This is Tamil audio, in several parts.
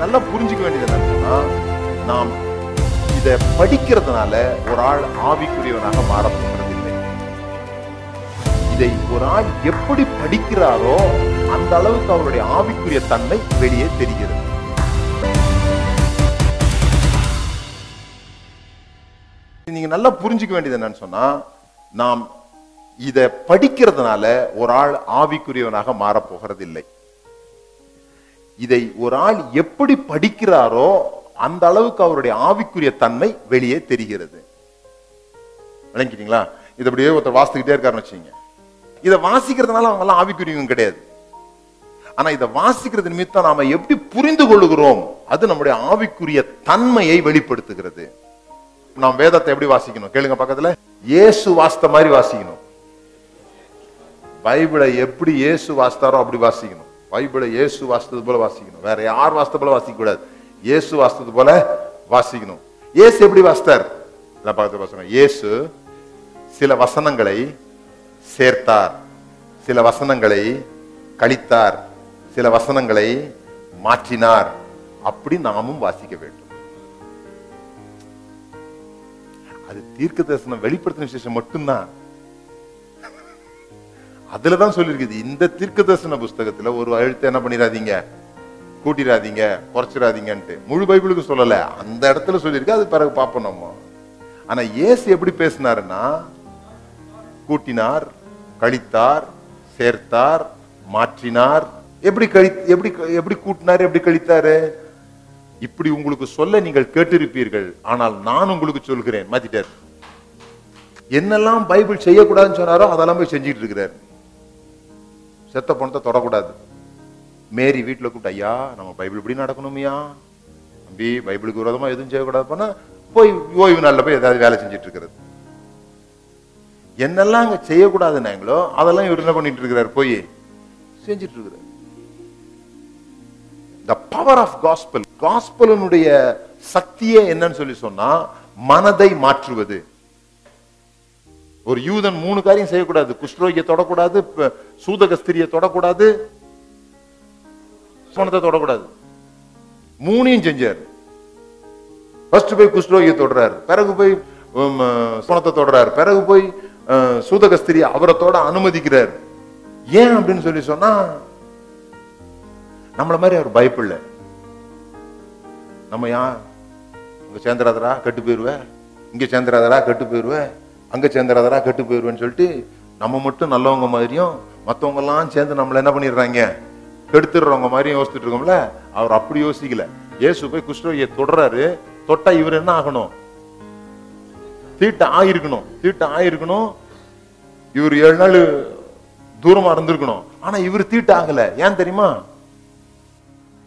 நல்லா புரிஞ்சுக்க வேண்டியது என்னன்னு நாம் இதை படிக்கிறதுனால ஒரு ஆள் ஆவிக்குரியவனாக மாற போகிறதில்லை இதை ஒரு ஆள் எப்படி படிக்கிறாரோ அந்த அளவுக்கு அவருடைய ஆவிக்குரிய தன்மை வெளியே தெரிகிறது. நீங்க நல்லா புரிஞ்சுக்க வேண்டியது என்னன்னு சொன்னா நாம் இதை படிக்கிறதுனால ஒரு ஆள் ஆவிக்குரியவனாக மாறப் போகிறதில்லை இதை ஒரு ஆள் எப்படி படிக்கிறாரோ அந்த அளவுக்கு அவருடைய ஆவிக்குரிய தன்மை வெளியே தெரிகிறது. விளங்கிட்டீங்களா? இது அப்படியே ஒருத்தர் வாசித்துக்கிட்டே இருக்காருன்னு வச்சுங்க இதை வாசிக்கிறதுனால அவங்க எல்லாம் ஆவிக்குரியவங்க கிடையாது. ஆனா இதை வாசிக்கிறது நிமித்தம் நாம எப்படி புரிந்து கொள்ளுகிறோம் அது நம்முடைய ஆவிக்குரிய தன்மையை வெளிப்படுத்துகிறது. நாம் வேதத்தை எப்படி வாசிக்கணும்? கேளுங்க பக்கத்துல. இயேசு வாசித்த மாதிரி வாசிக்கணும். பைபிளை எப்படி இயேசு வாசித்தாரோ அப்படி வாசிக்கணும். பைபிளை இயேசு வாசித்தது போல வாசிக்கணும். வேற யார் வாசித்த போல வாசிக்க கூடாது இயேசு வாசித்தது போல வாசிக்கணும். இயேசு எப்படி வாசித்தார்? நான் பார்த்து வாசிக்கணும் இயேசு சில வசனங்களை சேர்த்தார். சில வசனங்களை கழித்தார். சில வசனங்களை மாற்றினார். அப்படி நாமும் வாசிக்க வேண்டும். அது தீர்க்க தரிசனம் வெளிப்படுத்தின விசேஷம் மட்டும்தான். அதுலதான் சொல்லியிருக்குது. இந்த தீர்க்க தரிசன புஸ்தகத்துல ஒரு எழுத்து என்ன பண்ணிடாதீங்க கூட்டிடாதீங்க குறைச்சிடாதீங்கன்ட்டு முழு பைபிளுக்கு சொல்லல. அந்த இடத்துல சொல்லியிருக்கு. அது பிறகு பார்ப்போம் நம்ம. ஆனா ஏசு எப்படி பேசினாருன்னா கூட்டினார் கழித்தார் சேர்த்தார் மாற்றினார். எப்படி கழி எப்படி எப்படி கூட்டினார் எப்படி கழித்தாரு? இப்படி உங்களுக்கு சொல்ல நீங்கள் கேட்டிருப்பீர்கள். ஆனால் நான் உங்களுக்கு சொல்கிறேன். மாத்திட்டார். என்னெல்லாம் பைபிள் செய்யக்கூடாதுன்னு சொன்னாரோ அதெல்லாம் போய் செஞ்சுட்டு இருக்கிறார். செத்த பணத்தை தொடக்கூடாது. மேரி வீட்டுல கூப்பிட்டு ஐயா நம்ம பைபிள் இப்படி நடக்கணுமையா தம்பி பைபிளுக்கு விரோதமா எதுவும் செய்யக்கூடாது. பண்ணா போய் ஓய்வு நாள்ல போய் ஏதாவது வேலை செஞ்சுட்டு இருக்கிறது என்னெல்லாம் அங்க செய்யக்கூடாதுன்னாங்களோ அதெல்லாம் இவர் என்ன பண்ணிட்டு இருக்கிறார் போய் செஞ்சுட்டு இருக்கிறார் த பவர் ஆஃப் காஸ்பல் காஸ்பலனுடைய சக்தியே என்னன்னு சொல்லி சொன்னா மனதை மாற்றுவது. ஒரு யூதன் மூணு காரியம் செய்யக்கூடாது. குஷ்ரோகிய தொடக்கூடாது சூதக சூதகஸ்திரியை தொடக்கூடாது பணத்தை தொடக்கூடாது. மூணையும் செஞ்சார். ஃபர்ஸ்ட் போய் குஷ்ரோகிய தொடுறாரு. பிறகு போய் சோனத்தை தொடுறாரு. பிறகு போய் சூதக ஸ்திரி அவரை தொட அனுமதிக்கிறார். ஏன் அப்படின்னு சொல்லி சொன்னா நம்மள மாதிரி அவர் பயப்பில்ல நம்ம யா இங்க சேர்ந்துடாதரா கெட்டு போயிருவ. இங்க சேர்ந்துடாதரா கெட்டு போயிருவ. அங்க சேர்ந்துராதரா கெட்டு போயிடுவேன்னு சொல்லிட்டு நம்ம மட்டும் நல்லவங்க மாதிரியும் மத்தவங்க எல்லாம் சேர்ந்து நம்மள என்ன பண்ணிடுறாங்க? கெடுத்துடுறவங்க மாதிரியும் யோசிச்சுட்டு இருக்கோம்ல அவர் அப்படி யோசிக்கல. இயேசு போய் குஷ்டரோகியை தொடறாரு தொட்டா இவர் என்ன ஆகணும்? தீட்ட ஆயிருக்கணும் தீட்ட ஆயிருக்கணும். இவர் ஏழு நாள் தூரமா இருந்திருக்கணும். ஆனா இவர் தீட்ட ஆகல. ஏன் தெரியுமா?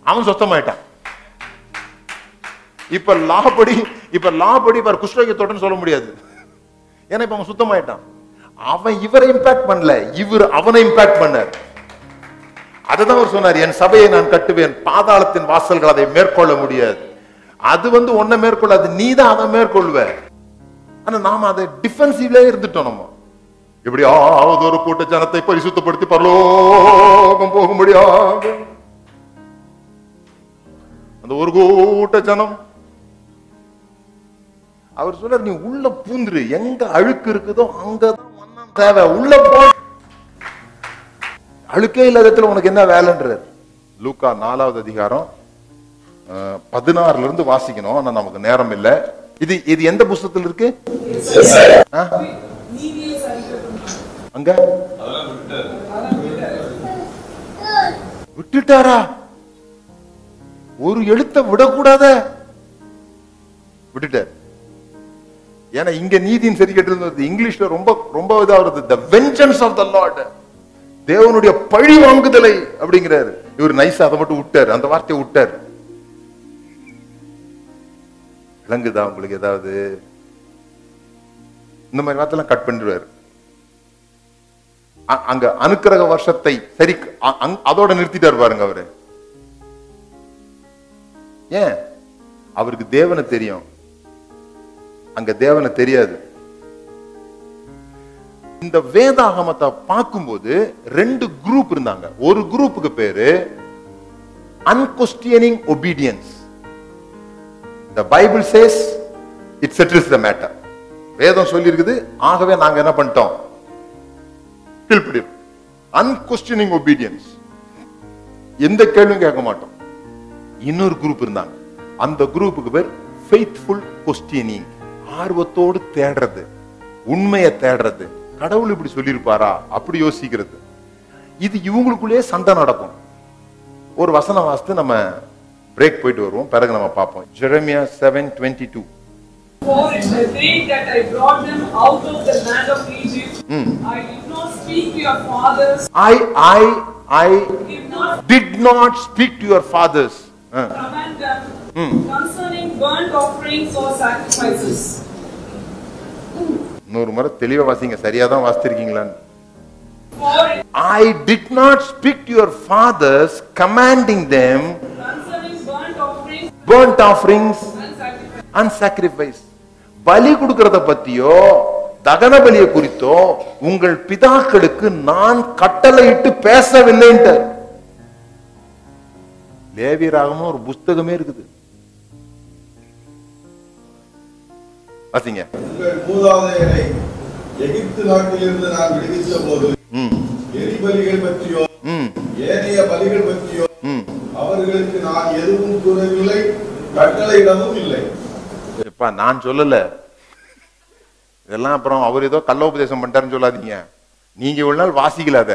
அவன் சொத்தமாயிட்டான். இப்ப லாபடி இப்ப லாபடி இவர் குஷ்டரோகியத்தோடன்னு சொல்ல முடியாது. ஏன்னா இப்ப அவன் சுத்தமாயிட்டான். அவன் இவரை இம்பாக்ட் பண்ணல இவர் அவனை இம்பாக்ட் பண்ணார். அதுதான் அவர் சொன்னார் என் சபையை நான் கட்டுவேன் பாதாளத்தின் வாசல்கள் அதை மேற்கொள்ள முடியாது. அது வந்து ஒன்ன மேற்கொள்ளாது நீ தான் அதை மேற்கொள்வ. ஆனா நாம அதை டிஃபென்சிவ்ல இருந்துட்டோம் நம்ம. எப்படியாவது ஒரு கூட்ட ஜனத்தை பரிசுத்தப்படுத்தி பரலோகம் போகும்படியாக. அந்த ஒரு கூட்ட ஜனம் அவர் சொல்றார் நீ உள்ள பூந்துரு. எங்க அழுக்கு இருக்குதோ அங்கதான் மண்ணம் தேவை. உள்ள போ. அழுக்கே இல்லாத இடத்துல உனக்கு என்ன வேலைன்றார்? லூக்கா நாலாவது அதிகாரம் பதினாறுல இருந்து வாசிக்கணும். ஆனா நமக்கு நேரம் இல்ல. இது இது எந்த புஸ்தகத்துல இருக்கு? அங்க? விட்டுட்டாரா? ஒரு எழுத்த விடக்கூடாத. விட்டுட்டார். ஏன்னா இங்க நீதியின் சரி கேட்டு இங்கிலீஷ்ல ரொம்ப ரொம்ப இதா வருது the vengeance of the Lord தேவனுடைய பழி வாங்குதலை அப்படிங்கிறாரு. இவர் நைஸ் அதை மட்டும் விட்டாரு. அந்த வார்த்தையை விட்டார். விளங்குதா உங்களுக்கு ஏதாவது? இந்த மாதிரி வார்த்தைலாம் கட் பண்ணிடுவாரு. அ- அங்க அனுக்கிரக வருஷத்தை சரி அதோட நிறுத்திட்டார் பாருங்க அவரு. ஏன்? அவருக்கு தேவனை தெரியும். அங்க தேவனை தெரியாது. இந்த வேதாகமத்தை பார்க்கும்போது ரெண்டு குரூப் இருந்தாங்க. ஒரு குரூப்புக்கு பேரு unquestioning obedience the Bible says it settles the matter வேதம் சொல்லி இருக்குது ஆகவே நாங்க என்ன பண்ணிட்டோம்? அன்கொஸ்டியனிங் ஒபீடியன்ஸ் எந்த கேள்வியும் கேட்க மாட்டோம். இன்னொரு குரூப் இருந்தாங்க. அந்த குரூப்புக்கு பேர் ஃபெய்த்ஃபுல் கொஸ்டியனிங் ஆர்வத்தோடு தேடுறது உண்மையை தேடுறது. கடவுள் இப்படி சொல்லியிருப்பாரா? அப்படி யோசிக்கிறது. இது இவங்களுக்குள்ளேயே சண்டை நடக்கும். ஒரு வசனம் வாசித்து நம்ம பிரேக் போயிட்டு வருவோம். பிறகு நம்ம பார்ப்போம். Jeremiah seven twenty two For in the day that I brought them out of the land of Egypt. I did not speak to your fathers, I I I did not did not speak to your fathers command them concerning burnt offerings or sacrifices. இன்னொரு முறை தெளிவா வாசிங்க சரியா தான் வாசித்திருக்கீங்களான்னு For in- I did not speak to your fathers, commanding them concerning burnt offerings burnt offerings and sacrifices. and sacrifice. பலி கொடுக்கறத பத்தியோ தகன பலியை குறித்தோ உங்கள் பிதாக்களுக்கு நான் கட்டளையிட்டு பேசவில்லைன்ட்டு லேவியராகமும் ஒரு புஸ்தகமே இருக்குது வாசிங்க எகிப்து நாட்டிலிருந்து நான் விடுவித்த போது எரிபலிகள் பற்றியோ ஏனைய பலிகள் பற்றியோ அவர்களுக்கு நான் எதுவும் கூறவில்லை கட்டளையிடவும் இல்லை. எப்பா நான் சொல்லல. இதெல்லாம் அப்புறம் அவர் ஏதோ கள்ள உபதேசம் பண்ணிட்டாருன்னு சொல்லாதீங்க. நீங்க இவ்வளவு நாள் வாசிக்கல அத.